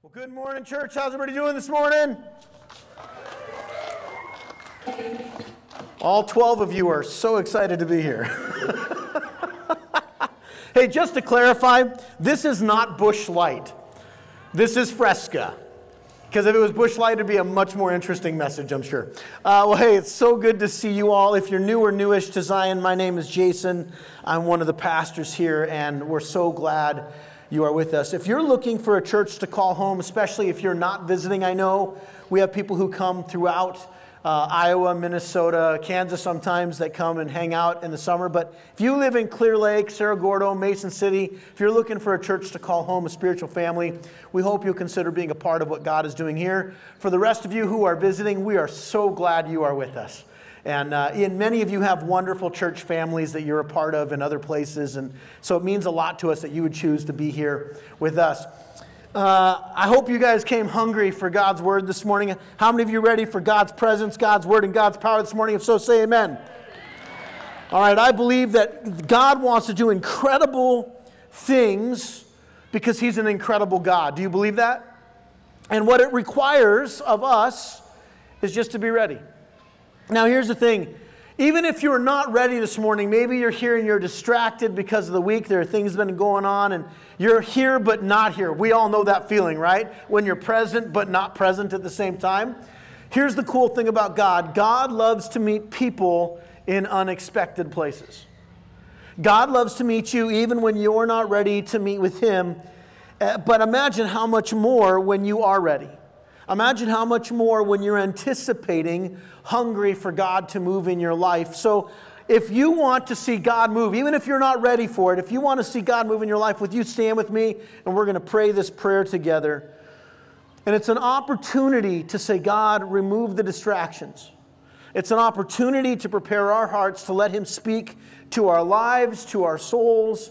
Well, good morning, church. How's everybody doing this morning? All 12 of you are so excited to be here. hey, just to clarify, this is not Busch Light. This is Fresca. Because if it was Busch Light, it'd be a much more interesting message, I'm sure. Uh, well, hey, it's so good to see you all. If you're new or newish to Zion, my name is Jason. I'm one of the pastors here, and we're so glad you are with us. If you're looking for a church to call home, especially if you're not visiting, I know we have people who come throughout uh, Iowa, Minnesota, Kansas sometimes that come and hang out in the summer. But if you live in Clear Lake, Cerro Gordo, Mason City, if you're looking for a church to call home, a spiritual family, we hope you'll consider being a part of what God is doing here. For the rest of you who are visiting, we are so glad you are with us. And, uh, many of you have wonderful church families that you're a part of in other places. And so it means a lot to us that you would choose to be here with us. Uh, I hope you guys came hungry for God's word this morning. How many of you ready for God's presence, God's word, and God's power this morning? If so, say amen. All right, I believe that God wants to do incredible things because He's an incredible God. Do you believe that? And what it requires of us is just to be ready. Now, here's the thing even if you're not ready this morning, maybe you're here and you're distracted because of the week, there are things that have been going on, and you're here but not here. We all know that feeling, right? When you're present but not present at the same time. Here's the cool thing about God God loves to meet people in unexpected places. God loves to meet you even when you're not ready to meet with Him. Uh, but imagine how much more when you are ready. Imagine how much more when you're anticipating, hungry for God to move in your life. So, if you want to see God move, even if you're not ready for it, if you want to see God move in your life, would you stand with me and we're going to pray this prayer together? And it's an opportunity to say, God, remove the distractions. It's an opportunity to prepare our hearts to let Him speak to our lives, to our souls,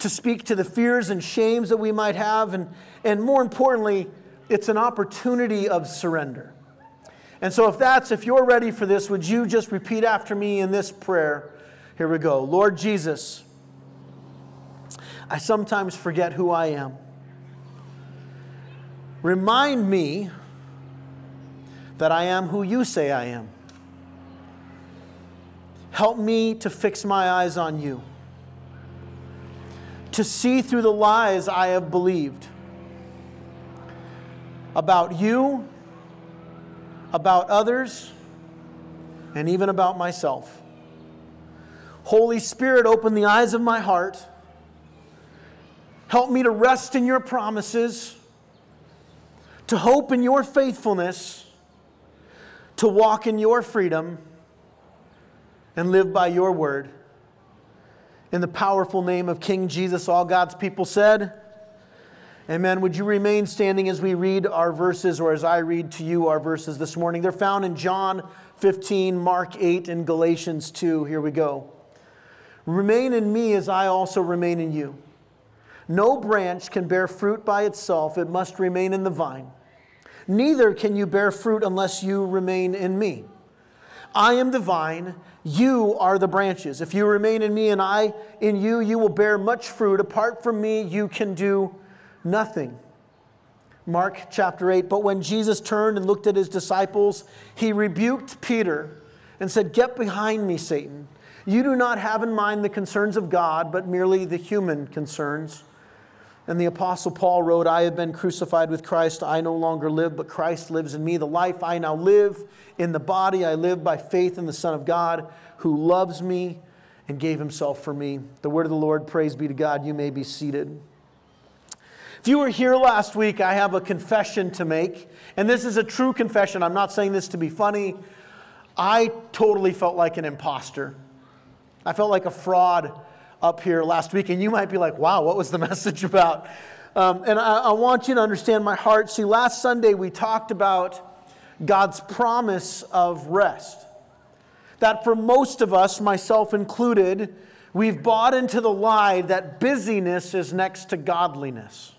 to speak to the fears and shames that we might have, and, and more importantly, it's an opportunity of surrender. And so, if that's, if you're ready for this, would you just repeat after me in this prayer? Here we go. Lord Jesus, I sometimes forget who I am. Remind me that I am who you say I am. Help me to fix my eyes on you, to see through the lies I have believed about you, about others, and even about myself. Holy Spirit, open the eyes of my heart. Help me to rest in your promises, to hope in your faithfulness, to walk in your freedom, and live by your word. In the powerful name of King Jesus, all God's people said, Amen. Would you remain standing as we read our verses, or as I read to you our verses this morning? They're found in John 15, Mark 8, and Galatians 2. Here we go. Remain in me as I also remain in you. No branch can bear fruit by itself, it must remain in the vine. Neither can you bear fruit unless you remain in me. I am the vine, you are the branches. If you remain in me and I in you, you will bear much fruit. Apart from me, you can do nothing. Mark chapter 8. But when Jesus turned and looked at his disciples, he rebuked Peter and said, Get behind me, Satan. You do not have in mind the concerns of God, but merely the human concerns. And the Apostle Paul wrote, I have been crucified with Christ. I no longer live, but Christ lives in me. The life I now live in the body, I live by faith in the Son of God who loves me and gave himself for me. The word of the Lord, praise be to God. You may be seated. If you were here last week, I have a confession to make. And this is a true confession. I'm not saying this to be funny. I totally felt like an imposter. I felt like a fraud up here last week. And you might be like, wow, what was the message about? Um, and I, I want you to understand my heart. See, last Sunday we talked about God's promise of rest. That for most of us, myself included, we've bought into the lie that busyness is next to godliness.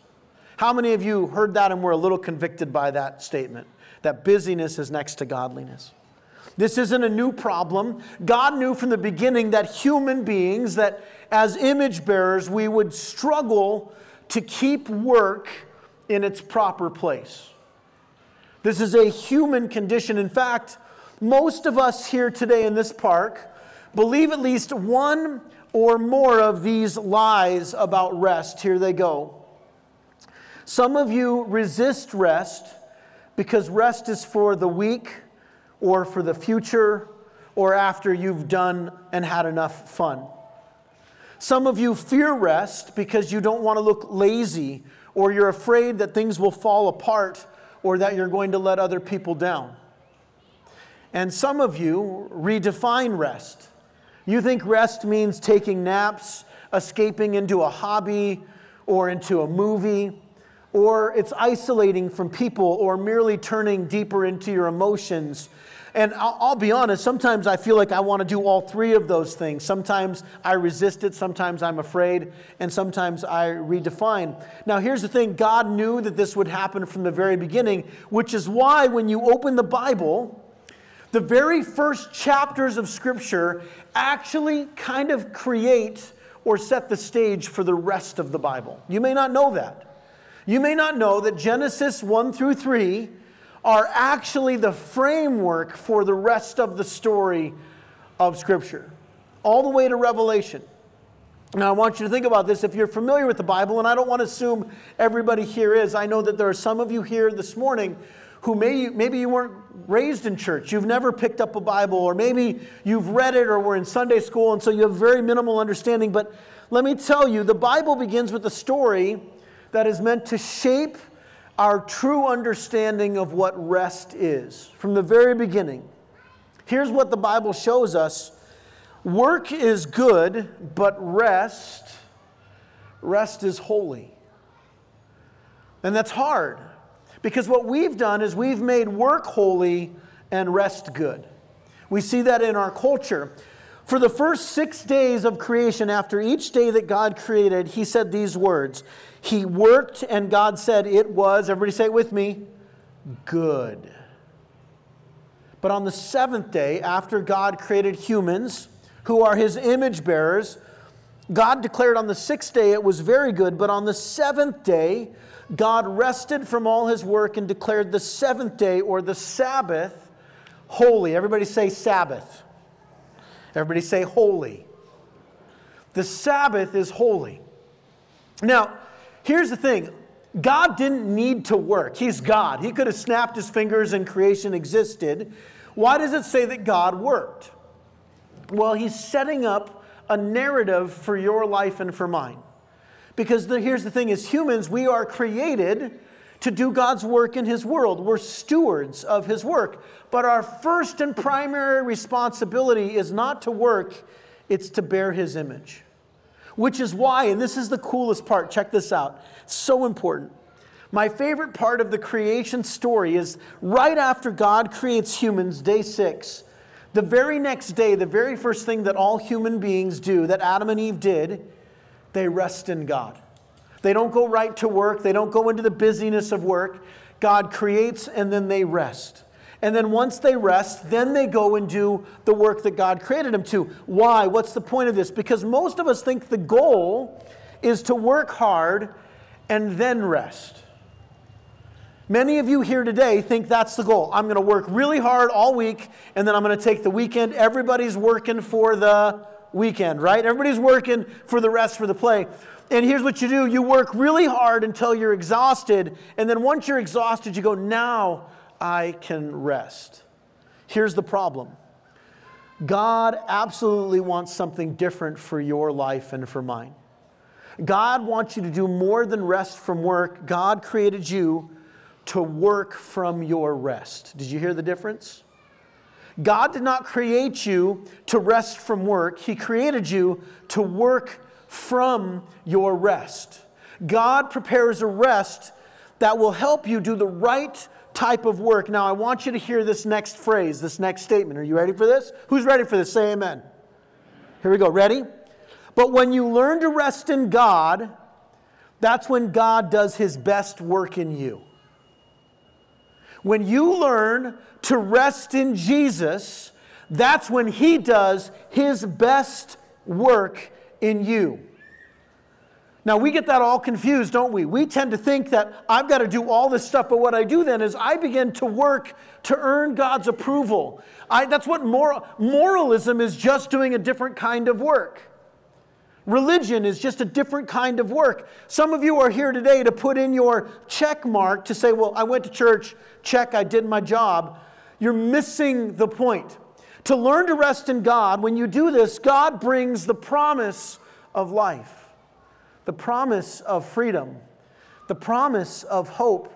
How many of you heard that and were a little convicted by that statement? That busyness is next to godliness. This isn't a new problem. God knew from the beginning that human beings, that as image bearers, we would struggle to keep work in its proper place. This is a human condition. In fact, most of us here today in this park believe at least one or more of these lies about rest. Here they go. Some of you resist rest because rest is for the weak or for the future or after you've done and had enough fun. Some of you fear rest because you don't want to look lazy or you're afraid that things will fall apart or that you're going to let other people down. And some of you redefine rest. You think rest means taking naps, escaping into a hobby or into a movie, or it's isolating from people or merely turning deeper into your emotions and I'll, I'll, be honest, sometimes I feel like I want to do all three of those things. Sometimes I resist it, sometimes I'm afraid, and sometimes I redefine. Now, here's the thing God knew that this would happen from the very beginning, which is why when you open the Bible, the very first chapters of Scripture actually kind of create or set the stage for the rest of the Bible. You may not know that. You may not know that Genesis 1 through 3 are actually the framework for the rest of the story of Scripture, all the way to Revelation. Now, I want you to think about this. If you're familiar with the Bible, and I don't want to assume everybody here is, I know that there are some of you here this morning who may, maybe you weren't raised in church, you've never picked up a Bible, or maybe you've read it or were in Sunday school, and so you have very minimal understanding. But let me tell you, the Bible begins with a story that is meant to shape our true understanding of what rest is from the very beginning. Here's what the Bible shows us work is good, but rest, rest is holy. And that's hard because what we've done is we've made work holy and rest good. We see that in our culture. For the first six days of creation, after each day that God created, he said these words He worked, and God said it was, everybody say it with me, good. But on the seventh day, after God created humans, who are his image bearers, God declared on the sixth day it was very good, but on the seventh day, God rested from all his work and declared the seventh day or the Sabbath holy. Everybody say Sabbath. Everybody say holy. The Sabbath is holy. Now, here's the thing God didn't need to work. He's God. He could have snapped his fingers and creation existed. Why does it say that God worked? Well, he's setting up a narrative for your life and for mine. Because the, here's the thing as humans, we are created to do God's work in His world. We're stewards of His work. But our first and primary responsibility is not to work, it's to bear His image. Which is why, and this is the coolest part, check this out, so important. My favorite part of the creation story is right after God creates humans, day six, the very next day, the very first thing that all human beings do, that Adam and Eve did, they rest in God. They don't go right to work, they don't go into the busyness of work. God creates and then they rest. And then once they rest, then they go and do the work that God created them to. Why? What's the point of this? Because most of us think the goal is to work hard and then rest. Many of you here today think that's the goal. I'm going to work really hard all week and then I'm going to take the weekend. Everybody's working for the weekend, right? Everybody's working for the rest, for the play. And here's what you do you work really hard until you're exhausted. And then once you're exhausted, you go, now I can rest. Here's the problem God absolutely wants something different for your life and for mine. God wants you to do more than rest from work. God created you to work from your rest. Did you hear the difference? God did not create you to rest from work, He created you to work from your rest. God prepares a rest that will help you do the right type of work. Now, I want you to hear this next phrase, this next statement. Are you ready for this? Who's ready for this? Say amen. Here we go. Ready? But when you learn to rest in God, that's when God does his best work in you. When you learn to rest in Jesus, that's when he does his best work in you. Now, we get that all confused, don't we? We tend to think that I've got to do all this stuff, but what I do then is I begin to work to earn God's approval. I, that's what moral, moralism is just doing a different kind of work. Religion is just a different kind of work. Some of you are here today to put in your check mark to say, Well, I went to church, check, I did my job. You're missing the point. To learn to rest in God, when you do this, God brings the promise of life the promise of freedom, the promise of hope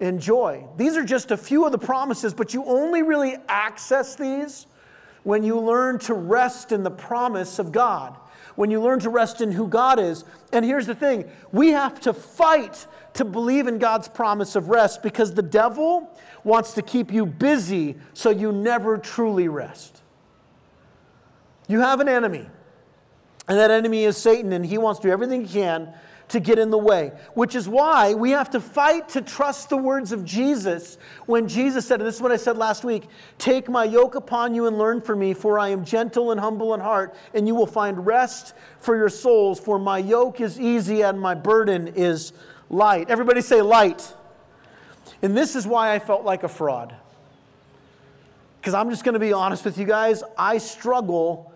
and joy. These are just a few of the promises, but you only really access these when you learn to rest in the promise of God, when you learn to rest in who God is. And here's the thing we have to fight to believe in God's promise of rest because the devil wants to keep you busy so you never truly rest. You have an enemy. And that enemy is Satan, and he wants to do everything he can to get in the way, which is why we have to fight to trust the words of Jesus when Jesus said, and this is what I said last week Take my yoke upon you and learn from me, for I am gentle and humble in heart, and you will find rest for your souls, for my yoke is easy and my burden is light. Everybody say light. And this is why I felt like a fraud. Because I'm just going to be honest with you guys, I struggle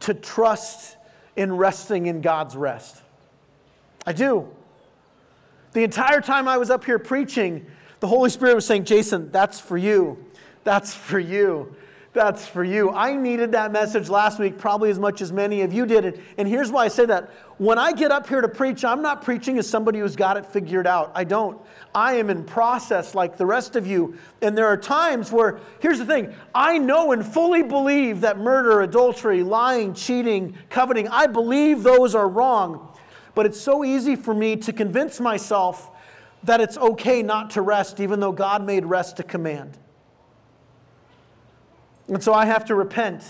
to trust in resting in God's rest. I do. The entire time I was up here preaching, the Holy Spirit was saying, Jason, that's for you. That's for you. That's for you. I needed that message last week, probably as much as many of you did. And here's why I say that. When I get up here to preach, I'm not preaching as somebody who's got it figured out. I don't. I am in process like the rest of you. And there are times where, here's the thing I know and fully believe that murder, adultery, lying, cheating, coveting, I believe those are wrong. But it's so easy for me to convince myself that it's okay not to rest, even though God made rest a command. And so I have to repent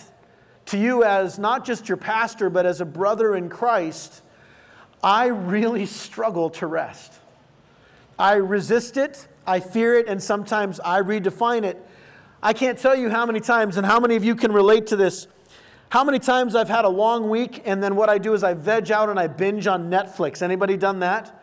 to you as not just your pastor, but as a brother in Christ. I really struggle to rest. I resist it, I fear it, and sometimes I redefine it. I can't tell you how many times, and how many of you can relate to this. How many times I've had a long week, and then what I do is I veg out and I binge on Netflix. Anybody done that?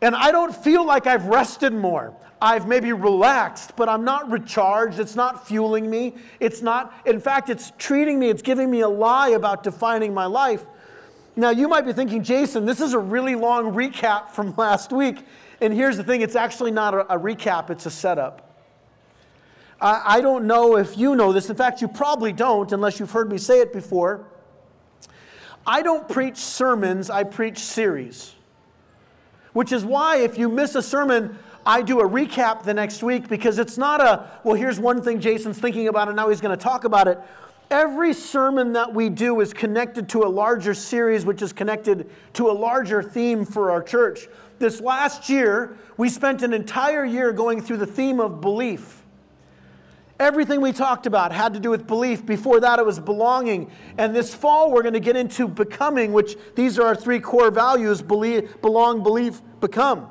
And I don't feel like I've rested more. I've maybe relaxed, but I'm not recharged. It's not fueling me. It's not, in fact, it's treating me, it's giving me a lie about defining my life. Now, you might be thinking, Jason, this is a really long recap from last week. And here's the thing it's actually not a, a recap, it's a setup. I, I don't know if you know this. In fact, you probably don't, unless you've heard me say it before. I don't preach sermons, I preach series. Which is why, if you miss a sermon, I do a recap the next week because it's not a, well, here's one thing Jason's thinking about and now he's going to talk about it. Every sermon that we do is connected to a larger series, which is connected to a larger theme for our church. This last year, we spent an entire year going through the theme of belief. Everything we talked about had to do with belief. Before that, it was belonging. And this fall, we're going to get into becoming, which these are our three core values believe, belong, believe, become.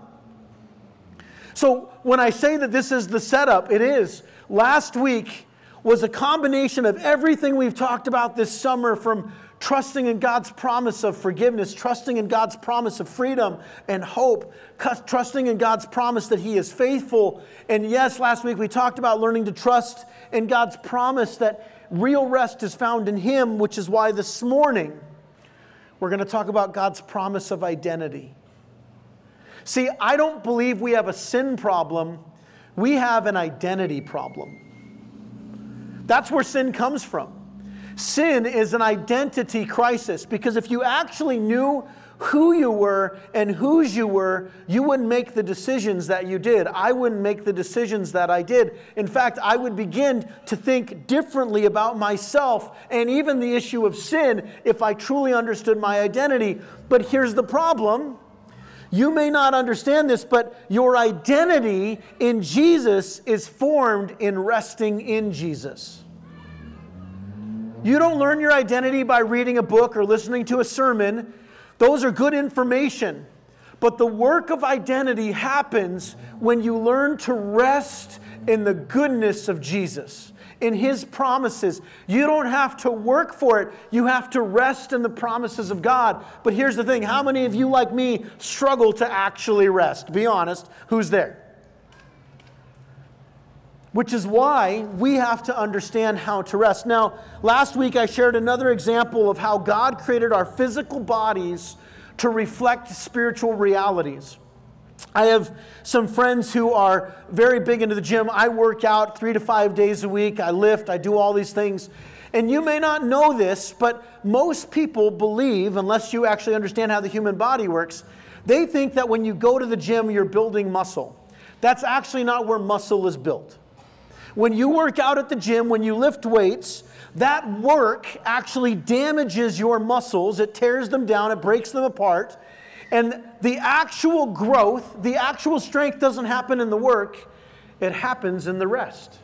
So when I say that this is the setup, it is. Last week was a combination of everything we've talked about this summer from trusting in God's promise of forgiveness, trusting in God's promise of freedom and hope, trusting in God's promise that He is faithful. And yes, last week we talked about learning to trust in God's promise that real rest is found in Him, which is why this morning we're going to talk about God's promise of identity. See, I don't believe we have a sin problem, we have an identity problem. That's where sin comes from. Sin is an identity crisis because if you actually knew who you were and whose you were, you wouldn't make the decisions that you did. I wouldn't make the decisions that I did. In fact, I would begin to think differently about myself and even the issue of sin if I truly understood my identity. But here's the problem. You may not understand this, but your identity in Jesus is formed in resting in Jesus. You don't learn your identity by reading a book or listening to a sermon. Those are good information. But the work of identity happens when you learn to rest in the goodness of Jesus, in His promises. You don't have to work for it, you have to rest in the promises of God. But here's the thing how many of you, like me, struggle to actually rest? Be honest, who's there? Which is why we have to understand how to rest. Now, last week I shared another example of how God created our physical bodies to reflect spiritual realities. I have some friends who are very big into the gym. I work out three to five days a week. I lift, I do all these things. And you may not know this, but most people believe, unless you actually understand how the human body works, they think that when you go to the gym, you're building muscle. That's actually not where muscle is built. When you work out at the gym, when you lift weights, that work actually damages your muscles. It tears them down, it breaks them apart. And the actual growth, the actual strength doesn't happen in the work, it happens in the rest.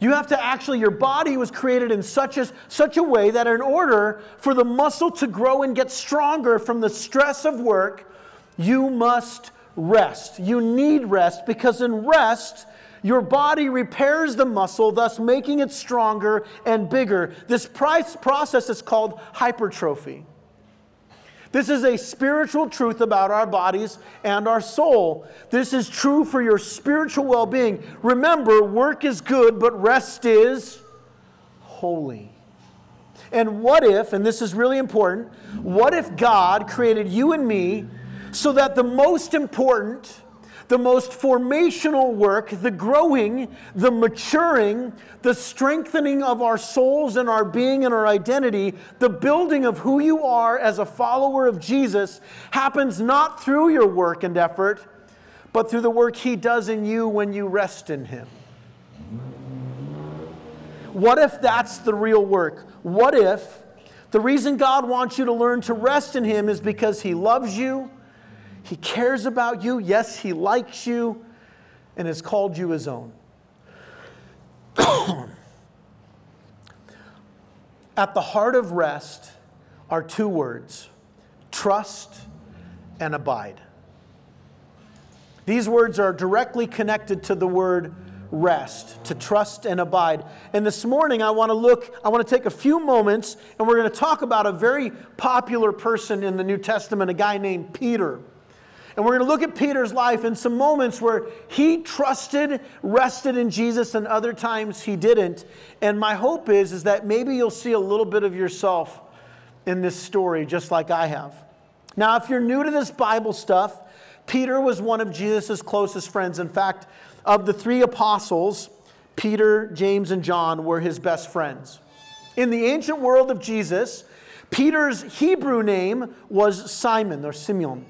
You have to actually, your body was created in such a, such a way that in order for the muscle to grow and get stronger from the stress of work, you must rest. You need rest because in rest, your body repairs the muscle, thus making it stronger and bigger. This process is called hypertrophy. This is a spiritual truth about our bodies and our soul. This is true for your spiritual well being. Remember, work is good, but rest is holy. And what if, and this is really important, what if God created you and me so that the most important the most formational work, the growing, the maturing, the strengthening of our souls and our being and our identity, the building of who you are as a follower of Jesus happens not through your work and effort, but through the work He does in you when you rest in Him. What if that's the real work? What if the reason God wants you to learn to rest in Him is because He loves you? He cares about you. Yes, He likes you and has called you His own. At the heart of rest are two words trust and abide. These words are directly connected to the word rest, to trust and abide. And this morning, I want to look, I want to take a few moments and we're going to talk about a very popular person in the New Testament, a guy named Peter. And we're going to look at Peter's life in some moments where he trusted, rested in Jesus, and other times he didn't. And my hope is, is that maybe you'll see a little bit of yourself in this story, just like I have. Now, if you're new to this Bible stuff, Peter was one of Jesus' closest friends. In fact, of the three apostles, Peter, James, and John were his best friends. In the ancient world of Jesus, Peter's Hebrew name was Simon or Simeon.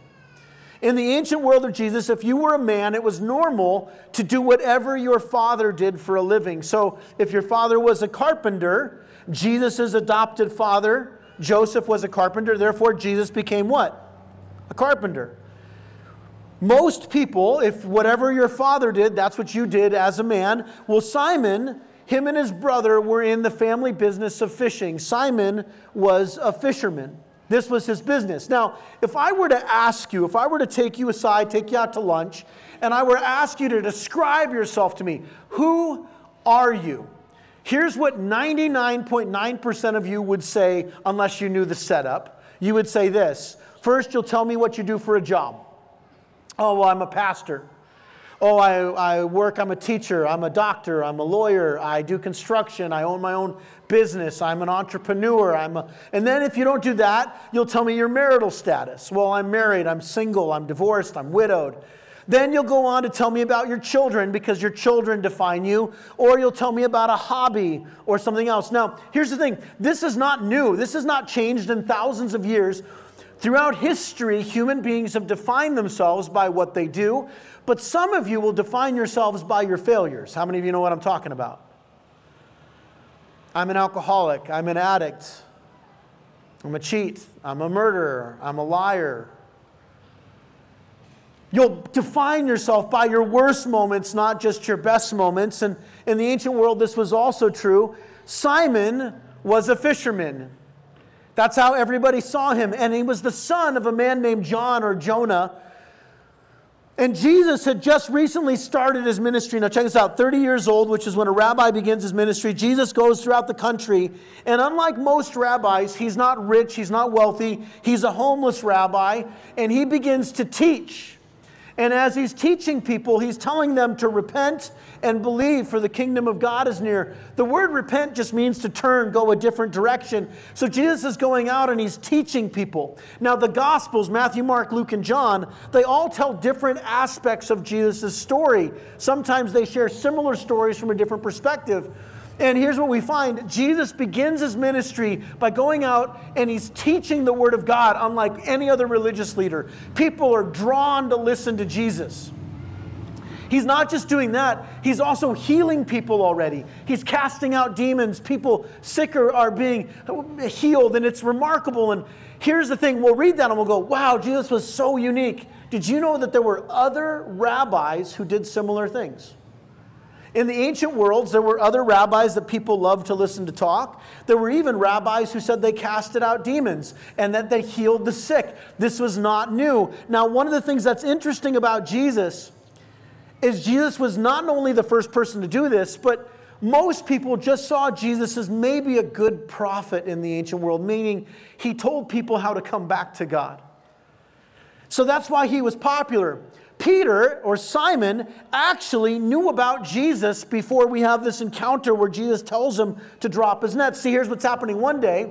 In the ancient world of Jesus, if you were a man, it was normal to do whatever your father did for a living. So if your father was a carpenter, Jesus' adopted father, Joseph, was a carpenter. Therefore, Jesus became what? A carpenter. Most people, if whatever your father did, that's what you did as a man. Well, Simon, him and his brother were in the family business of fishing. Simon was a fisherman. This was his business. Now, if I were to ask you, if I were to take you aside, take you out to lunch, and I were to ask you to describe yourself to me, who are you? Here's what 99.9% of you would say, unless you knew the setup. You would say this First, you'll tell me what you do for a job. Oh, well, I'm a pastor. Oh, I, I work, I'm a teacher, I'm a doctor, I'm a lawyer, I do construction, I own my own business, I'm an entrepreneur, I'm a, and then if you don't do that, you'll tell me your marital status. Well, I'm married, I'm single, I'm divorced, I'm widowed. Then you'll go on to tell me about your children because your children define you, or you'll tell me about a hobby or something else. Now, here's the thing this is not new, this has not changed in thousands of years. Throughout history, human beings have defined themselves by what they do. But some of you will define yourselves by your failures. How many of you know what I'm talking about? I'm an alcoholic. I'm an addict. I'm a cheat. I'm a murderer. I'm a liar. You'll define yourself by your worst moments, not just your best moments. And in the ancient world, this was also true. Simon was a fisherman. That's how everybody saw him. And he was the son of a man named John or Jonah And Jesus had just recently started his ministry. Now, check this out 30 years old, which is when a rabbi begins his ministry. Jesus goes throughout the country. And unlike most rabbis, he's not rich, he's not wealthy, he's a homeless rabbi, and he begins to teach. And as he's teaching people, he's telling them to repent and believe, for the kingdom of God is near. The word repent just means to turn, go a different direction. So Jesus is going out and he's teaching people. Now, the Gospels, Matthew, Mark, Luke, and John, they all tell different aspects of Jesus' story. Sometimes they share similar stories from a different perspective. And here's what we find Jesus begins his ministry by going out and he's teaching the Word of God, unlike any other religious leader. People are drawn to listen to Jesus. He's not just doing that, he's also healing people already. He's casting out demons. People sick are, are being healed, and it's remarkable. And here's the thing we'll read that and we'll go, wow, Jesus was so unique. Did you know that there were other rabbis who did similar things? In the ancient worlds, there were other rabbis that people loved to listen to talk. There were even rabbis who said they casted out demons and that they healed the sick. This was not new. Now, one of the things that's interesting about Jesus is Jesus was not only the first person to do this, but most people just saw Jesus as maybe a good prophet in the ancient world, meaning he told people how to come back to God. So that's why he was popular. Peter or Simon actually knew about Jesus before we have this encounter where Jesus tells him to drop his net. See, here's what's happening one day.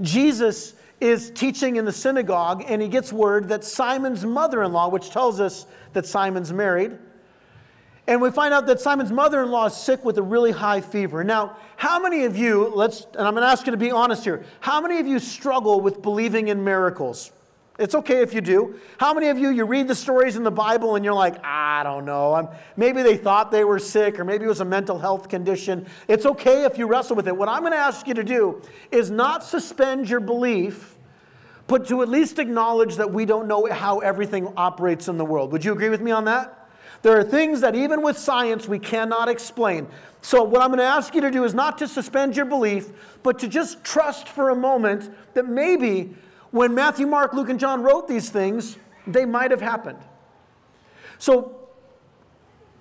Jesus is teaching in the synagogue, and he gets word that Simon's mother in law, which tells us that Simon's married, and we find out that Simon's mother in law is sick with a really high fever. Now, how many of you, let's, and I'm going to ask you to be honest here, how many of you struggle with believing in miracles? It's okay if you do. How many of you, you read the stories in the Bible and you're like, I don't know. I'm, maybe they thought they were sick or maybe it was a mental health condition. It's okay if you wrestle with it. What I'm going to ask you to do is not suspend your belief, but to at least acknowledge that we don't know how everything operates in the world. Would you agree with me on that? There are things that even with science we cannot explain. So, what I'm going to ask you to do is not to suspend your belief, but to just trust for a moment that maybe when Matthew, Mark, Luke, and John wrote these things, they might have happened. So,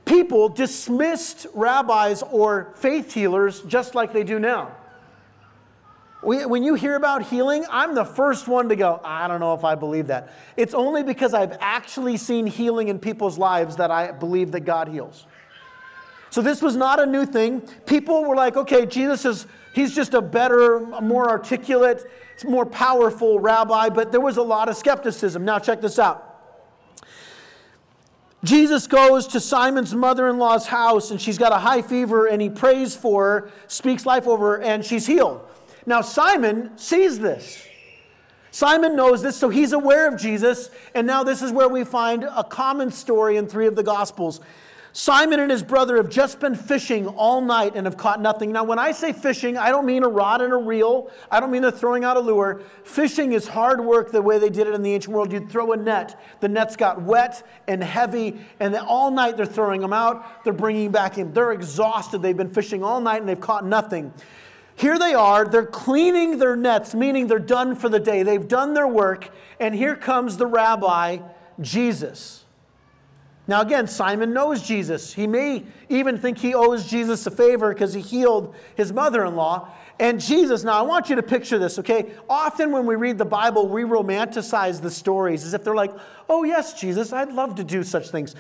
people dismissed rabbis or faith healers just like they do now. When you hear about healing, I'm the first one to go, I don't know if I believe that. It's only because I've actually seen healing in people's lives that I believe that God heals. So this was not a new thing. People were like, okay, Jesus is, he's just a better, more articulate, more powerful rabbi, but there was a lot of skepticism. Now, check this out. Jesus goes to Simon's mother in law's house, and she's got a high fever, and he prays for her, speaks life over her, and she's healed. Now, Simon sees this. Simon knows this, so he's aware of Jesus, and now this is where we find a common story in three of the Gospels. Simon and his brother have just been fishing all night and have caught nothing. Now, when I say fishing, I don't mean a rod and a reel. I don't mean they're throwing out a lure. Fishing is hard work the way they did it in the ancient world. You'd throw a net, the nets got wet and heavy, and all night they're throwing them out, they're bringing back in. They're exhausted. They've been fishing all night and they've caught nothing. Here they are, they're cleaning their nets, meaning they're done for the day. They've done their work, and here comes the rabbi, Jesus. Now, again, Simon knows Jesus. He may even think he owes Jesus a favor because he healed his mother in law. And Jesus, now I want you to picture this, okay? Often when we read the Bible, we romanticize the stories as if they're like, oh, yes, Jesus, I'd love to do such things.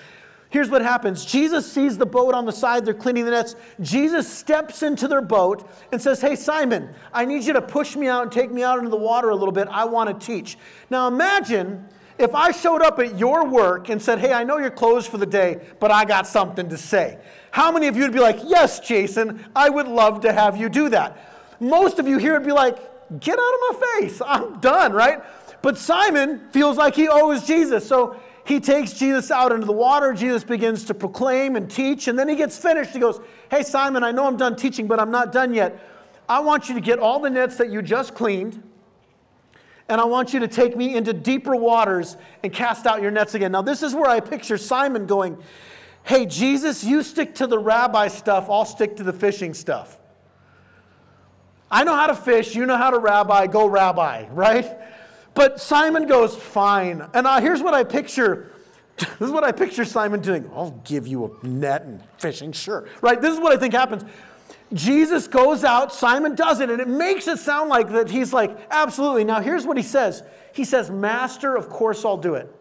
Here's what happens Jesus sees the boat on the side, they're cleaning the nets. Jesus steps into their boat and says, Hey, Simon, I need you to push me out and take me out into the water a little bit. I want to teach. Now imagine if I showed up at your work and said, Hey, I know you're closed for the day, but I got something to say, how many of you would be like, Yes, Jason, I would love to have you do that? Most of you here would be like, Get out of my face. I'm done, right? But Simon feels like he owes Jesus. So he takes Jesus out into the water. Jesus begins to proclaim and teach. And then he gets finished. He goes, Hey, Simon, I know I'm done teaching, but I'm not done yet. I want you to get all the nets that you just cleaned and I want you to take me into deeper waters and cast out your nets again. Now, this is where I picture Simon going, Hey, Jesus, you stick to the rabbi stuff, I'll stick to the fishing stuff. I know how to fish, you know how to rabbi, go rabbi, right? But Simon goes, Fine. And uh, here's what I picture This is what I picture Simon doing. I'll give you a net and fishing, sure. Right? This is what I think happens. Jesus goes out, Simon does it, and it makes it sound like that he's like, absolutely. Now, here's what he says He says, Master, of course I'll do it.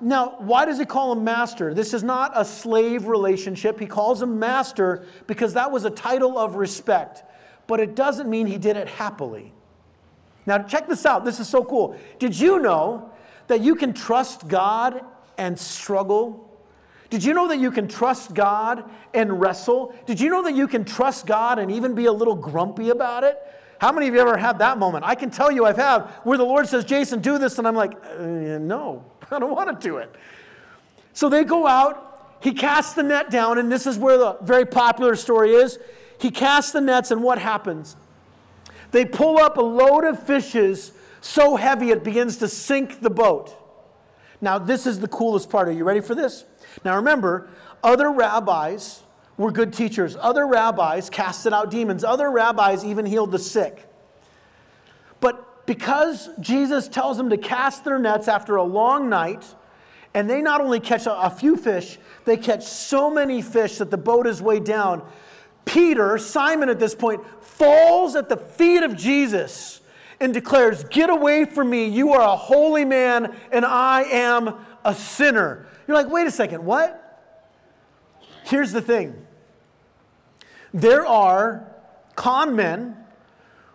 Now, why does he call him master? This is not a slave relationship. He calls him master because that was a title of respect, but it doesn't mean he did it happily. Now, check this out. This is so cool. Did you know that you can trust God and struggle? Did you know that you can trust God and wrestle? Did you know that you can trust God and even be a little grumpy about it? How many of you ever had that moment? I can tell you I've had where the Lord says, Jason, do this, and I'm like, uh, no, I don't want to do it. So they go out, he casts the net down, and this is where the very popular story is. He casts the nets, and what happens? They pull up a load of fishes so heavy it begins to sink the boat. Now, this is the coolest part. Are you ready for this? Now, remember, other rabbis were good teachers. Other rabbis casted out demons. Other rabbis even healed the sick. But because Jesus tells them to cast their nets after a long night, and they not only catch a, few fish, they catch so many fish that the boat is weighed down. Peter, Simon at this point, falls at the feet of Jesus and declares, Get away from me. You are a holy man, and I am a sinner. You're like, wait a second, what? Here's the thing there are con men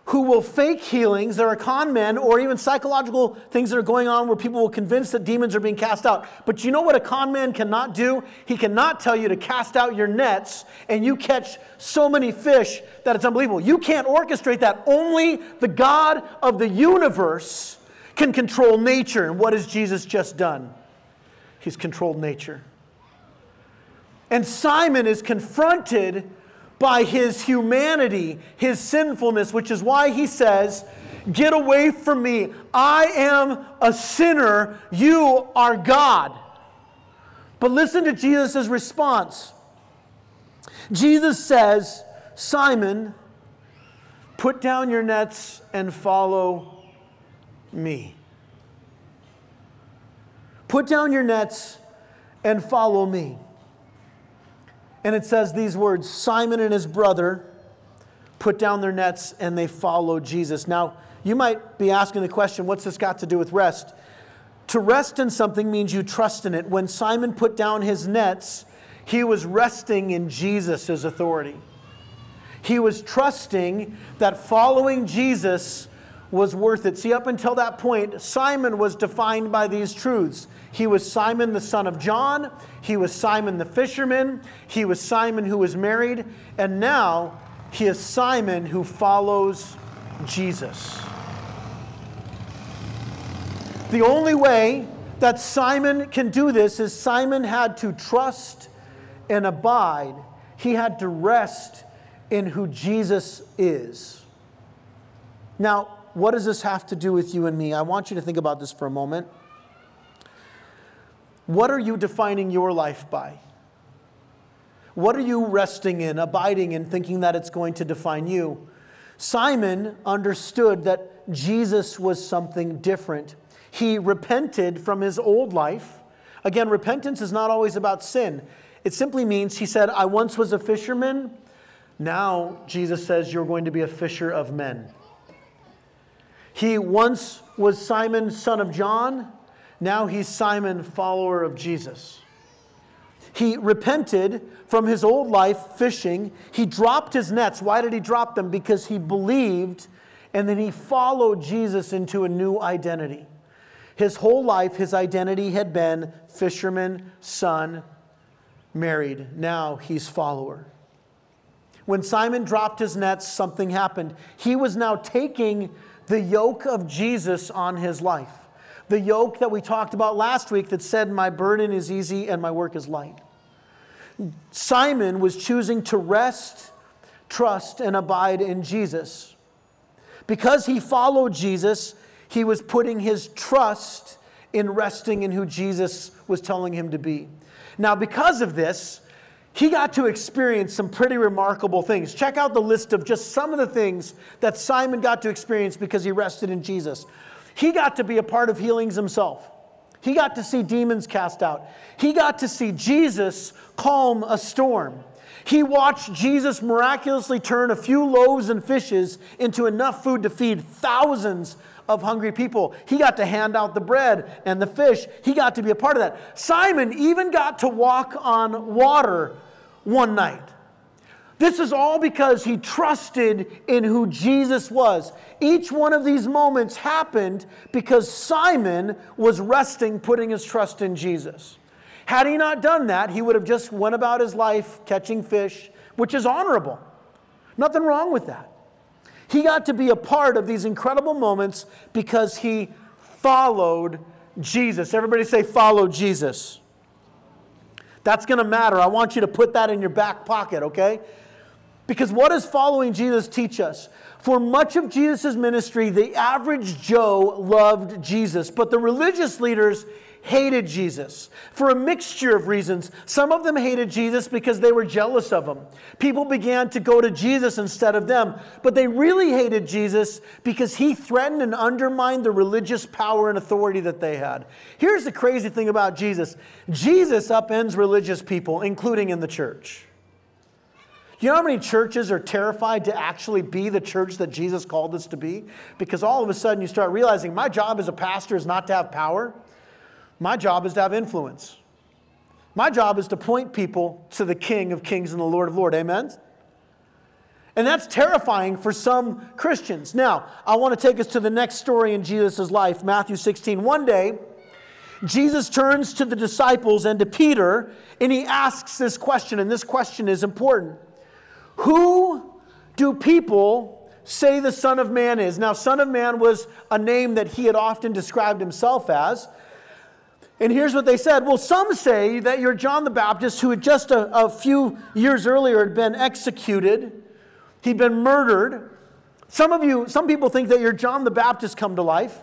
who will fake healings. There are con men or even psychological things that are going on where people will convince that demons are being cast out. But you know what a con man cannot do? He cannot tell you to cast out your nets and you catch so many fish that it's unbelievable. You can't orchestrate that. Only the God of the universe can control nature. And what has Jesus just done? He's controlled nature. And Simon is confronted by his humanity, his sinfulness, which is why he says, Get away from me. I am a sinner. You are God. But listen to Jesus' response. Jesus says, Simon, put down your nets and follow me. Put down your nets and follow me. And it says these words Simon and his brother put down their nets and they followed Jesus. Now, you might be asking the question what's this got to do with rest? To rest in something means you trust in it. When Simon put down his nets, he was resting in Jesus' authority. He was trusting that following Jesus was worth it. See, up until that point, Simon was defined by these truths. He was Simon the son of John, he was Simon the fisherman, he was Simon who was married, and now he is Simon who follows Jesus. The only way that Simon can do this is Simon had to trust and abide, he had to rest in who Jesus is. Now, what does this have to do with you and me? I want you to think about this for a moment. What are you defining your life by? What are you resting in, abiding in, thinking that it's going to define you? Simon understood that Jesus was something different. He repented from his old life. Again, repentance is not always about sin. It simply means he said, I once was a fisherman. Now, Jesus says, you're going to be a fisher of men. He once was Simon, son of John. Now he's Simon, follower of Jesus. He repented from his old life fishing. He dropped his nets. Why did he drop them? Because he believed and then he followed Jesus into a new identity. His whole life, his identity had been fisherman, son, married. Now he's follower. When Simon dropped his nets, something happened. He was now taking the yoke of Jesus on his life. The yoke that we talked about last week that said, My burden is easy and my work is light. Simon was choosing to rest, trust, and abide in Jesus. Because he followed Jesus, he was putting his trust in resting in who Jesus was telling him to be. Now, because of this, he got to experience some pretty remarkable things. Check out the list of just some of the things that Simon got to experience because he rested in Jesus. He got to be a part of healings himself. He got to see demons cast out. He got to see Jesus calm a storm. He watched Jesus miraculously turn a few loaves and fishes into enough food to feed thousands of hungry people. He got to hand out the bread and the fish. He got to be a part of that. Simon even got to walk on water one night. This is all because he trusted in who Jesus was. Each one of these moments happened because Simon was resting, putting his trust in Jesus. Had he not done that, he would have just went about his life catching fish, which is honorable. Nothing wrong with that. He got to be a part of these incredible moments because he followed Jesus. Everybody say, follow Jesus. That's going to matter. I want you to put that in your back pocket, okay? Because what does following Jesus teach us? For much of Jesus' ministry, the average Joe loved Jesus, but the religious leaders hated Jesus for a mixture of reasons. Some of them hated Jesus because they were jealous of him. People began to go to Jesus instead of them, but they really hated Jesus because he threatened and undermined the religious power and authority that they had. Here's the crazy thing about Jesus Jesus upends religious people, including in the church. You know how many churches are terrified to actually be the church that Jesus called us to be? Because all of a sudden you start realizing my job as a pastor is not to have power. My job is to have influence. My job is to point people to the King of Kings and the Lord of Lords. Amen? And that's terrifying for some Christians. Now, I want to take us to the next story in Jesus' life, Matthew 16. One day, Jesus turns to the disciples and to Peter, and he asks this question, and this question is important. Who do people say the Son of Man is? Now, Son of Man was a name that he had often described himself as. And here's what they said Well, some say that you're John the Baptist, who had just a, a few years earlier had been executed, he'd been murdered. Some of you, some people think that you're John the Baptist come to life.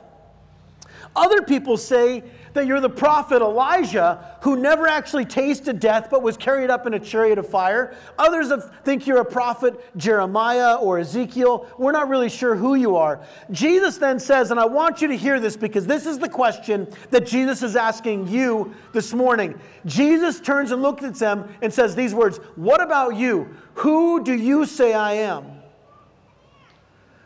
Other people say that you're the prophet Elijah who never actually tasted death but was carried up in a chariot of fire. Others think you're a prophet Jeremiah or Ezekiel. We're not really sure who you are. Jesus then says, and I want you to hear this because this is the question that Jesus is asking you this morning. Jesus turns and looks at them and says these words What about you? Who do you say I am?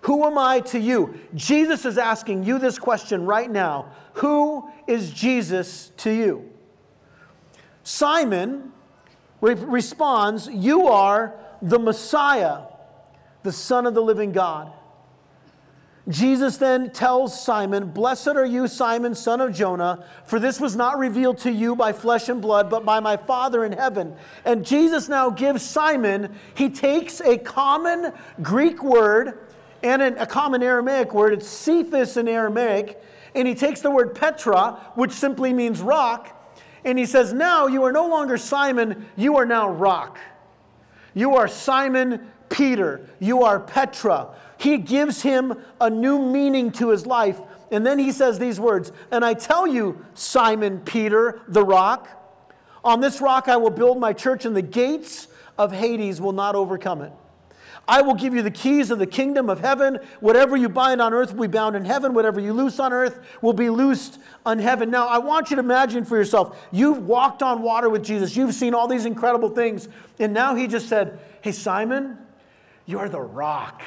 Who am I to you? Jesus is asking you this question right now. Who is Jesus to you? Simon re- responds, You are the Messiah, the Son of the living God. Jesus then tells Simon, Blessed are you, Simon, son of Jonah, for this was not revealed to you by flesh and blood, but by my Father in heaven. And Jesus now gives Simon, he takes a common Greek word and a common Aramaic word. It's Cephas in Aramaic. And he takes the word Petra, which simply means rock, and he says, Now you are no longer Simon, you are now rock. You are Simon Peter. You are Petra. He gives him a new meaning to his life. And then he says these words And I tell you, Simon Peter, the rock, on this rock I will build my church, and the gates of Hades will not overcome it. I will give you the keys of the kingdom of heaven. Whatever you bind on earth will be bound in heaven. Whatever you loose on earth will be loosed on heaven. Now, I want you to imagine for yourself you've walked on water with Jesus, you've seen all these incredible things, and now he just said, Hey, Simon, you're the rock.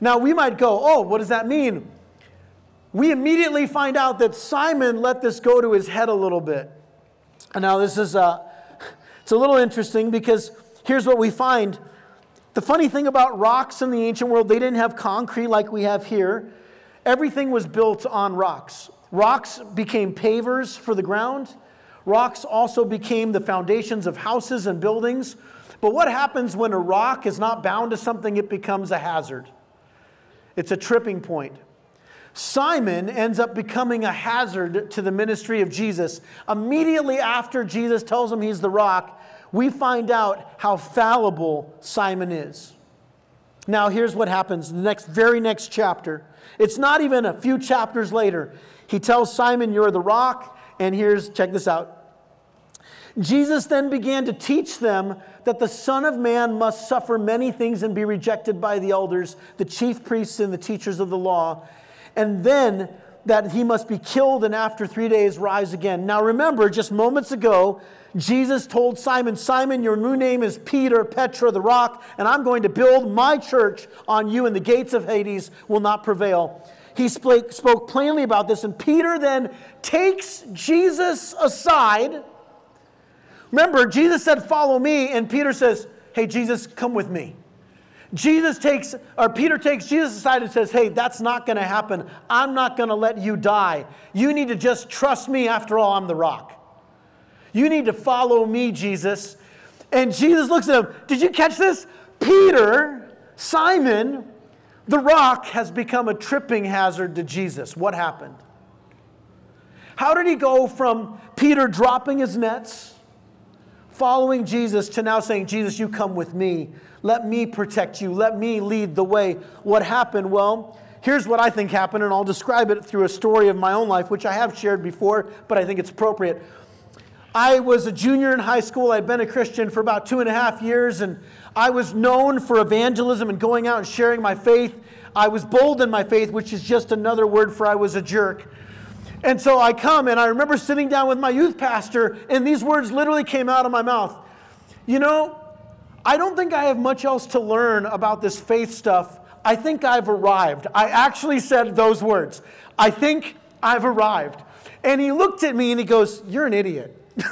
Now, we might go, Oh, what does that mean? We immediately find out that Simon let this go to his head a little bit. And now, this is uh, it's a little interesting because here's what we find the funny thing about rocks in the ancient world, they didn't have concrete like we have here. Everything was built on rocks. Rocks became pavers for the ground. Rocks also became the foundations of houses and buildings. But what happens when a rock is not bound to something? It becomes a hazard. It's a tripping point. Simon ends up becoming a hazard to the ministry of Jesus. Immediately after Jesus tells him he's the rock, we find out how fallible Simon is. Now, here's what happens the next, very next chapter. It's not even a few chapters later. He tells Simon, You're the rock. And here's, check this out. Jesus then began to teach them that the Son of Man must suffer many things and be rejected by the elders, the chief priests, and the teachers of the law, and then that he must be killed and after three days rise again. Now remember, just moments ago, Jesus told Simon, Simon, your new name is Peter, Petra, the rock, and I'm going to build my church on you, and the gates of Hades will not prevail. He spoke, plainly about this, and Peter then takes Jesus aside. Remember, Jesus said, Follow me, and Peter says, Hey, Jesus, come with me. Jesus takes, or Peter takes Jesus aside and says, Hey, that's not going to happen. I'm not going to let you die. You need to just trust me. After all, I'm the rock. You need to follow me, Jesus. And Jesus looks at him. Did you catch this? Peter, Simon, the rock has become a tripping hazard to Jesus. What happened? How did he go from Peter dropping his nets, following Jesus, to now saying, Jesus, you come with me? Let me protect you. Let me lead the way. What happened? Well, here's what I think happened, and I'll describe it through a story of my own life, which I have shared before, but I think it's appropriate. I was a junior in high school. I'd been a Christian for about two and a half years, and I was known for evangelism and going out and sharing my faith. I was bold in my faith, which is just another word for I was a jerk. And so I come, and I remember sitting down with my youth pastor, and these words literally came out of my mouth. You know, I don't think I have much else to learn about this faith stuff. I think I've arrived. I actually said those words. I think I've arrived. And he looked at me and he goes, You're an idiot.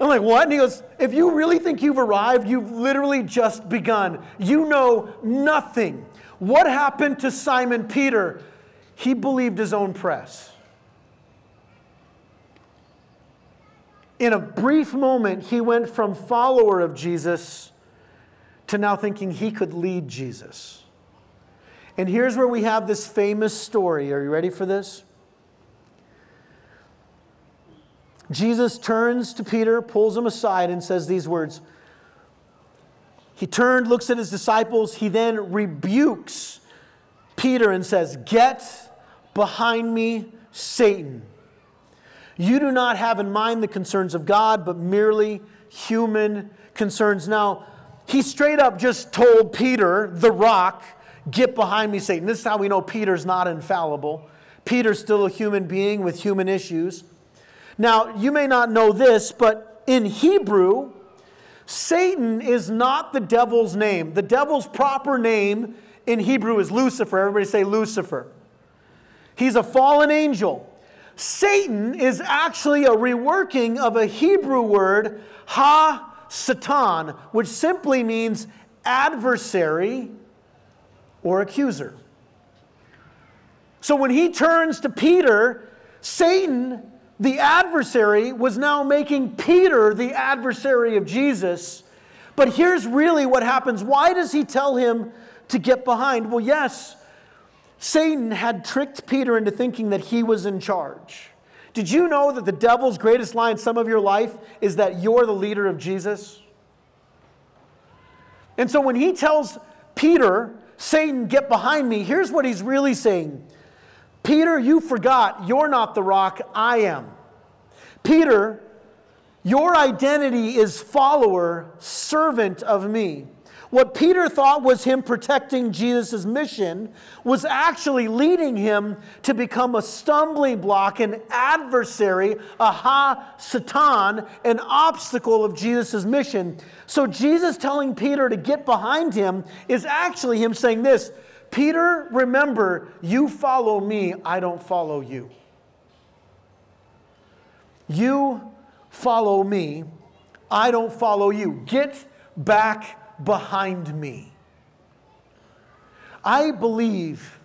I'm like, What? And he goes, If you really think you've arrived, you've literally just begun. You know nothing. What happened to Simon Peter? He believed his own press. In a brief moment, he went from follower of Jesus to now thinking he could lead Jesus. And here's where we have this famous story. Are you ready for this? Jesus turns to Peter, pulls him aside, and says these words. He turned, looks at his disciples. He then rebukes Peter and says, Get behind me, Satan. You do not have in mind the concerns of God, but merely human concerns. Now, he straight up just told Peter, the rock, get behind me, Satan. This is how we know Peter's not infallible. Peter's still a human being with human issues. Now, you may not know this, but in Hebrew, Satan is not the devil's name. The devil's proper name in Hebrew is Lucifer. Everybody say Lucifer. He's a fallen angel. Satan is actually a reworking of a Hebrew word, ha Satan, which simply means adversary or accuser. So when he turns to Peter, Satan, the adversary, was now making Peter the adversary of Jesus. But here's really what happens. Why does he tell him to get behind? Well, yes, Satan had tricked Peter into thinking that he was in charge. Did you know that the devil's greatest lie in some of your life is that you're the leader of Jesus? And so when he tells Peter, Satan, get behind me, here's what he's really saying Peter, you forgot you're not the rock, I am. Peter, your identity is follower, servant of me. What Peter thought was him protecting Jesus' mission was actually leading him to become a stumbling block, an adversary, a ha satan, an obstacle of Jesus' mission. So Jesus telling Peter to get behind him is actually him saying this Peter, remember, you follow me, I don't follow you. You follow me, I don't follow you. Get back behind me. I believe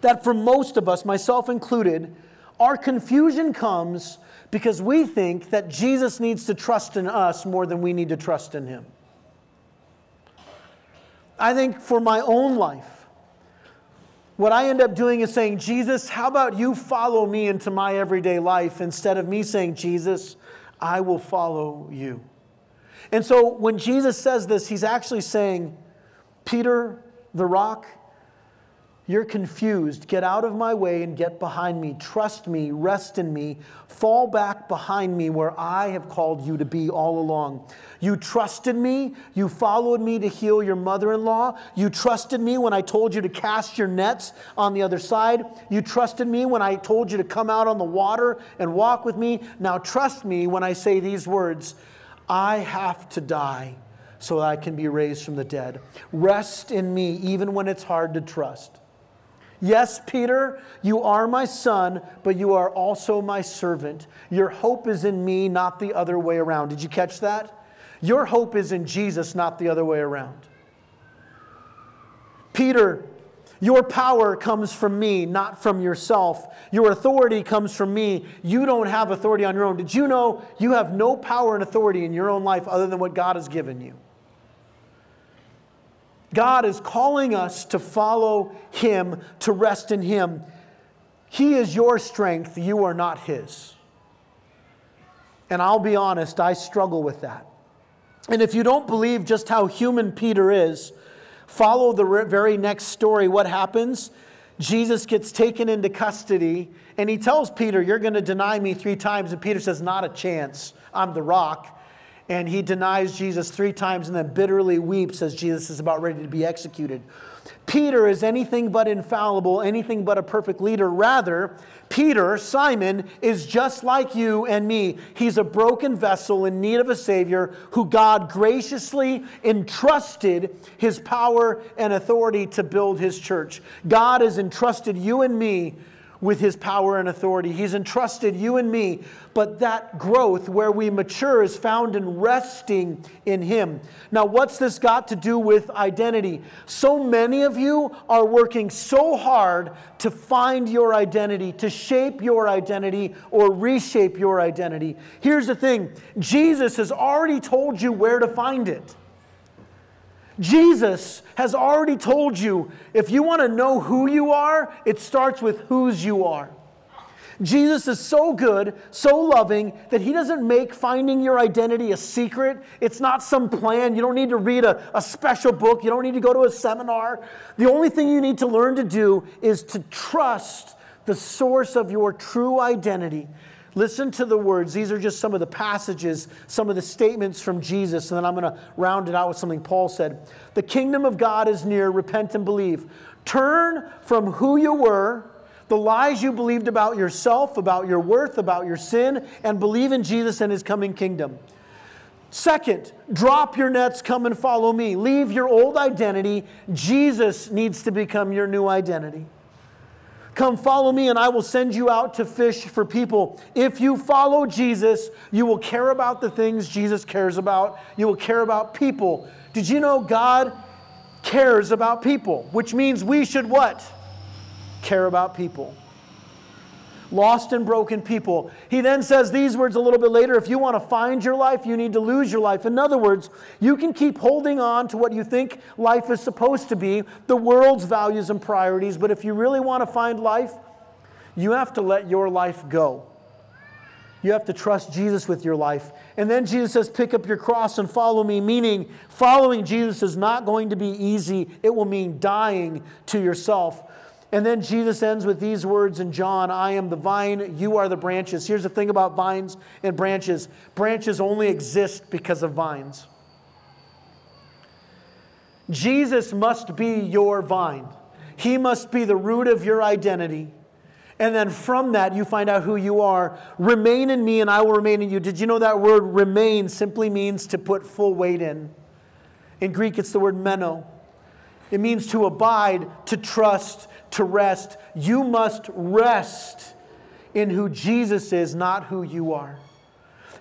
that for most of us, myself included, our confusion comes because we think that Jesus needs to trust in us more than we need to trust in him. I think for my own life, what I end up doing is saying, Jesus, how about you follow me into my everyday life instead of me saying, Jesus, I will follow you. And so when Jesus says this, he's actually saying, Peter, the rock, You're confused. Get out of my way and get behind me. Trust me, rest in me. Fall back behind me where I have called you to be all along. You trusted me. You followed me to heal your mother in law. You trusted me when I told you to cast your nets on the other side. You trusted me when I told you to come out on the water and walk with me. Now trust me when I say these words I have to die so that I can be raised from the dead. Rest in me even when it's hard to trust. Yes, Peter, you are my son, but you are also my servant. Your hope is in me, not the other way around. Did you catch that? Your hope is in Jesus, not the other way around. Peter, your power comes from me, not from yourself. Your authority comes from me. You don't have authority on your own. Did you know you have no power and authority in your own life other than what God has given you? God is calling us to follow Him, to rest in Him. He is your strength, you are not His. And I'll be honest, I struggle with that. And if you don't believe just how human Peter is, follow the very next story. What happens? Jesus gets taken into custody and he tells Peter, You're going to deny me three times. And Peter says, Not a chance. I'm the rock and he denies Jesus three times and then bitterly weeps as Jesus is about ready to be executed. Peter is anything but infallible, anything but a perfect leader. Rather, Peter, Simon, is just like you and me. He's a broken vessel in need of a Savior who God graciously entrusted his power and authority to build his church. God has entrusted you and me with his power and authority. He's entrusted you and me, but that growth where we mature is found in resting in him. Now, what's this got to do with identity? So many of you are working so hard to find your identity, to shape your identity, or reshape your identity. Here's the thing Jesus has already told you where to find it. Jesus has already told you if you want to know who you are, it starts with whose you are. Jesus is so good, so loving, that he doesn't make finding your identity a secret. It's not some plan. You don't need to read a, a special book. You don't need to go to a seminar. The only thing you need to learn to do is to trust the source of your true identity Listen to the words. These are just some of the passages, some of the statements from Jesus, and then I'm going to round it out with something Paul said. The kingdom of God is near. Repent and believe. Turn from who you were, the lies you believed about yourself, about your worth, about your sin, and believe in Jesus and his coming kingdom. Second, drop your nets, come and follow me. Leave your old identity. Jesus needs to become your new identity. Come follow me, and I will send you out to fish for people. If you follow Jesus, you will care about the things Jesus cares about. You will care about people. Did you know God cares about people? Which means we should what? Care about people lost and broken people. He then says these words a little bit later if you want to find your life, you need to lose your life. In other words, you can keep holding on to what you think life is supposed to be, the world's values and priorities, but if you really want to find life, you have to let your life go. You have to trust Jesus with your life. And then Jesus says, Pick up your cross and follow me, meaning following Jesus is not going to be easy. It will mean dying to yourself. And then Jesus ends with these words in John I am the vine, you are the branches. Here's the thing about vines and branches branches only exist because of vines. Jesus must be your vine, He must be the root of your identity. And then from that, you find out who you are. Remain in me, and I will remain in you. Did you know that word remain simply means to put full weight in? In Greek, it's the word meno. It means to abide, to trust, to rest. You must rest in who Jesus is, not who you are.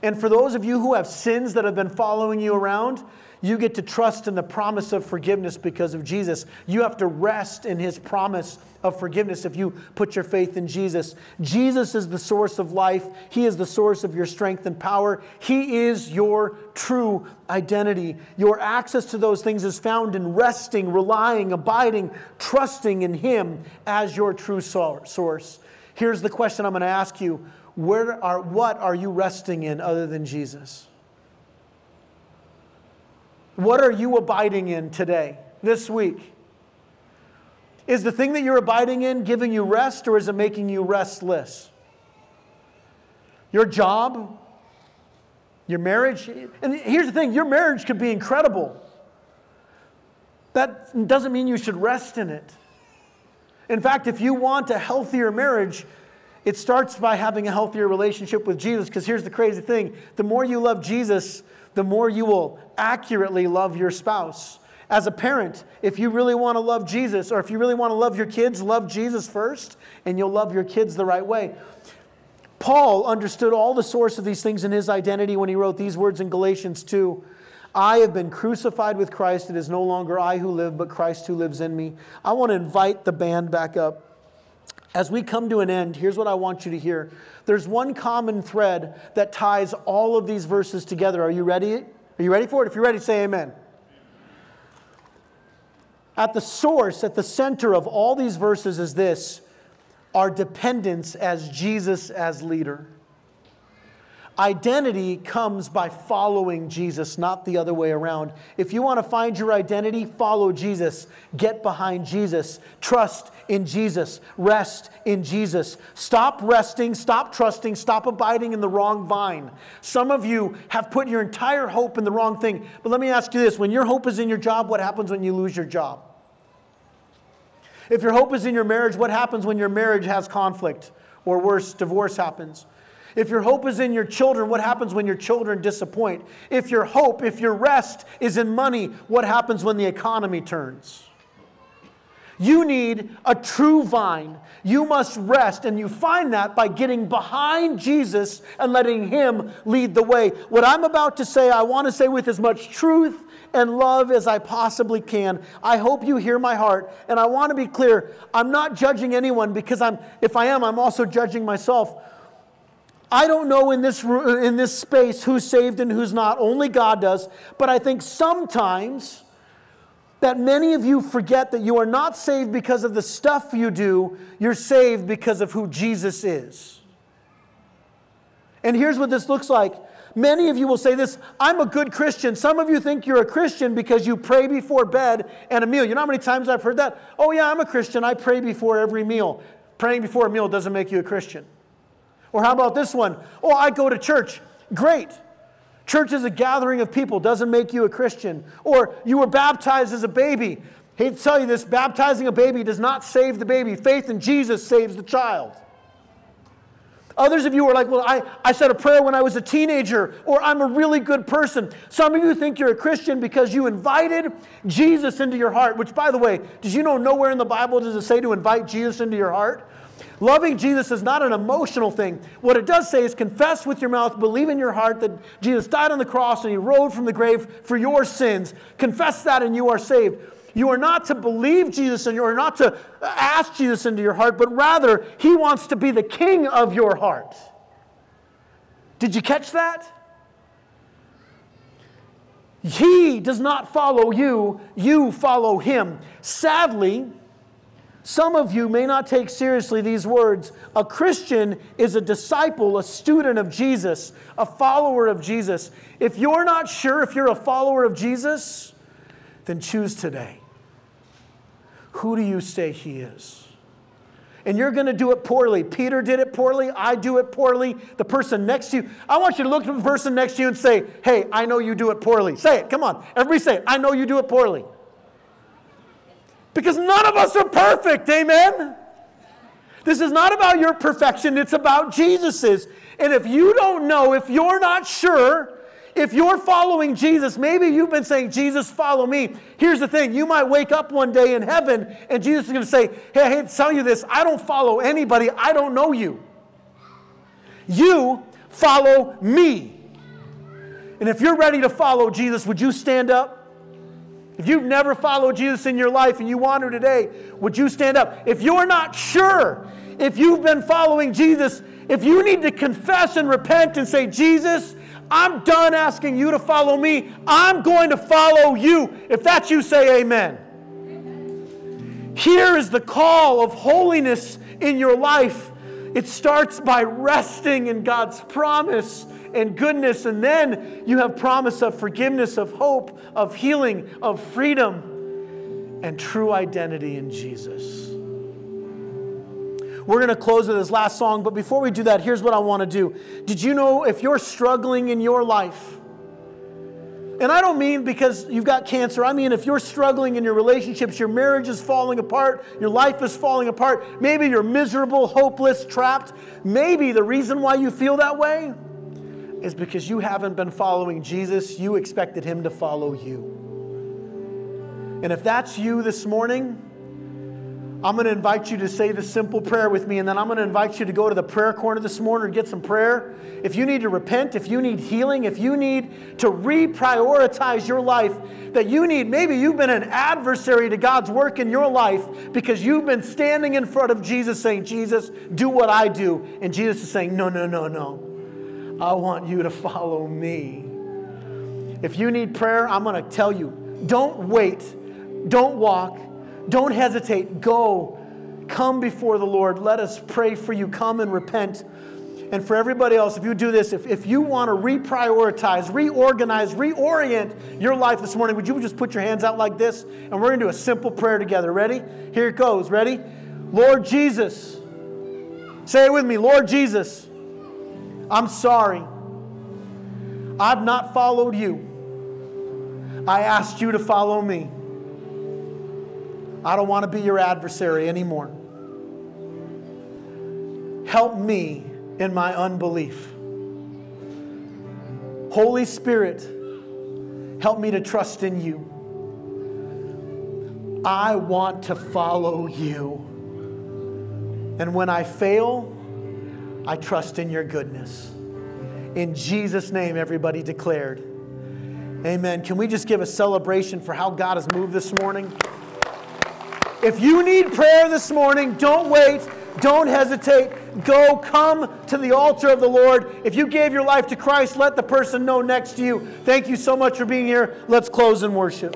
And for those of you who have sins that have been following you around, you get to trust in the promise of forgiveness because of Jesus. You have to rest in his promise of forgiveness if you put your faith in Jesus. Jesus is the source of life, he is the source of your strength and power. He is your true identity. Your access to those things is found in resting, relying, abiding, trusting in him as your true source. Here's the question I'm going to ask you. Where are, what are you resting in other than Jesus? What are you abiding in today, this week? Is the thing that you're abiding in giving you rest or is it making you restless? Your job, your marriage, and here's the thing your marriage could be incredible. That doesn't mean you should rest in it. In fact, if you want a healthier marriage, it starts by having a healthier relationship with Jesus. Because here's the crazy thing the more you love Jesus, the more you will accurately love your spouse. As a parent, if you really want to love Jesus, or if you really want to love your kids, love Jesus first, and you'll love your kids the right way. Paul understood all the source of these things in his identity when he wrote these words in Galatians 2 I have been crucified with Christ. It is no longer I who live, but Christ who lives in me. I want to invite the band back up. As we come to an end, here's what I want you to hear. There's one common thread that ties all of these verses together. Are you ready? Are you ready for it? If you're ready, say amen. At the source, at the center of all these verses is this our dependence as Jesus as leader. Identity comes by following Jesus, not the other way around. If you want to find your identity, follow Jesus. Get behind Jesus. Trust in Jesus. Rest in Jesus. Stop resting, stop trusting, stop abiding in the wrong vine. Some of you have put your entire hope in the wrong thing. But let me ask you this when your hope is in your job, what happens when you lose your job? If your hope is in your marriage, what happens when your marriage has conflict? Or worse, divorce happens? If your hope is in your children, what happens when your children disappoint? If your hope, if your rest is in money, what happens when the economy turns? You need a true vine. You must rest, and you find that by getting behind Jesus and letting Him lead the way. What I'm about to say, I want to say with as much truth and love as I possibly can. I hope you hear my heart, and I want to be clear. I'm not judging anyone because I'm, if I am, I'm also judging myself. I don't know in this, in this space who's saved and who's not. Only God does. But I think sometimes that many of you forget that you are not saved because of the stuff you do, you're saved because of who Jesus is. And here's what this looks like. Many of you will say this I'm a good Christian. Some of you think you're a Christian because you pray before bed and a meal. You know how many times I've heard that? Oh, yeah, I'm a Christian. I pray before every meal. Praying before a meal doesn't make you a Christian. Or how about this one? Oh, I go to church. Great. Church is a gathering of people, doesn't make you a Christian. Or you were baptized as a baby. Hate to tell you this baptizing a baby does not save the baby. Faith in Jesus saves the child. Others of you are like, well, I, I said a prayer when I was a teenager, or I'm a really good person. Some of you think you're a Christian because you invited Jesus into your heart, which, by the way, did you know nowhere in the Bible does it say to invite Jesus into your heart? Loving Jesus is not an emotional thing. What it does say is confess with your mouth, believe in your heart that Jesus died on the cross and he rose from the grave for your sins. Confess that and you are saved. You are not to believe Jesus and you are not to ask Jesus into your heart, but rather he wants to be the king of your heart. Did you catch that? He does not follow you, you follow him. Sadly, some of you may not take seriously these words. A Christian is a disciple, a student of Jesus, a follower of Jesus. If you're not sure if you're a follower of Jesus, then choose today. Who do you say he is? And you're going to do it poorly. Peter did it poorly. I do it poorly. The person next to you, I want you to look at the person next to you and say, Hey, I know you do it poorly. Say it. Come on. Everybody say it. I know you do it poorly. Because none of us are perfect, amen? This is not about your perfection, it's about Jesus's. And if you don't know, if you're not sure, if you're following Jesus, maybe you've been saying, Jesus, follow me. Here's the thing you might wake up one day in heaven and Jesus is going to say, Hey, I hate to tell you this, I don't follow anybody, I don't know you. You follow me. And if you're ready to follow Jesus, would you stand up? If you've never followed Jesus in your life and you want wander today, would you stand up? If you're not sure if you've been following Jesus, if you need to confess and repent and say, Jesus, I'm done asking you to follow me, I'm going to follow you. If that's you, say amen. Here is the call of holiness in your life. It starts by resting in God's promise and goodness. And then you have promise of forgiveness, of hope, of healing, of freedom. and true identity in Jesus. We're going to close with this last song, but before we do that, here's what I want to do. Did you know if you're struggling in your life, and I don't mean because you've got cancer. I mean, if you're struggling in your relationships, your marriage is falling apart, your life is falling apart, maybe you're miserable, hopeless, trapped. Maybe the reason why you feel that way is because you haven't been following Jesus. You expected him to follow you. And if that's you this morning, I'm going to invite you to say this simple prayer with me, and then I'm going to invite you to go to the prayer corner this morning and get some prayer. If you need to repent, if you need healing, if you need to reprioritize your life, that you need, maybe you've been an adversary to God's work in your life because you've been standing in front of Jesus saying, Jesus, do what I do. And Jesus is saying, No, no, no, no. I want you to follow me. If you need prayer, I'm going to tell you don't wait, don't walk don't hesitate. Go. Come before the Lord. Let us pray for you. Come and repent. And for everybody else, if you do this, if, if you want to reprioritize, reorganize, reorient your life this morning, would you just put your hands out like this? And we're going to do a simple prayer together. Ready? Here it goes. Ready? Lord Jesus. Say it with me. Lord Jesus, I'm sorry. I've not followed you. I asked you to follow me. I don't want to be your adversary anymore. Help me in my unbelief. Holy Spirit, help me to trust in you. I want to follow you. And when I fail, I trust in your goodness. In Jesus' name, everybody declared. Amen. Can we just give a celebration for how God has moved this morning? If you need prayer this morning, don't wait. Don't hesitate. Go, come to the altar of the Lord. If you gave your life to Christ, let the person know next to you. Thank you so much for being here. Let's close in worship.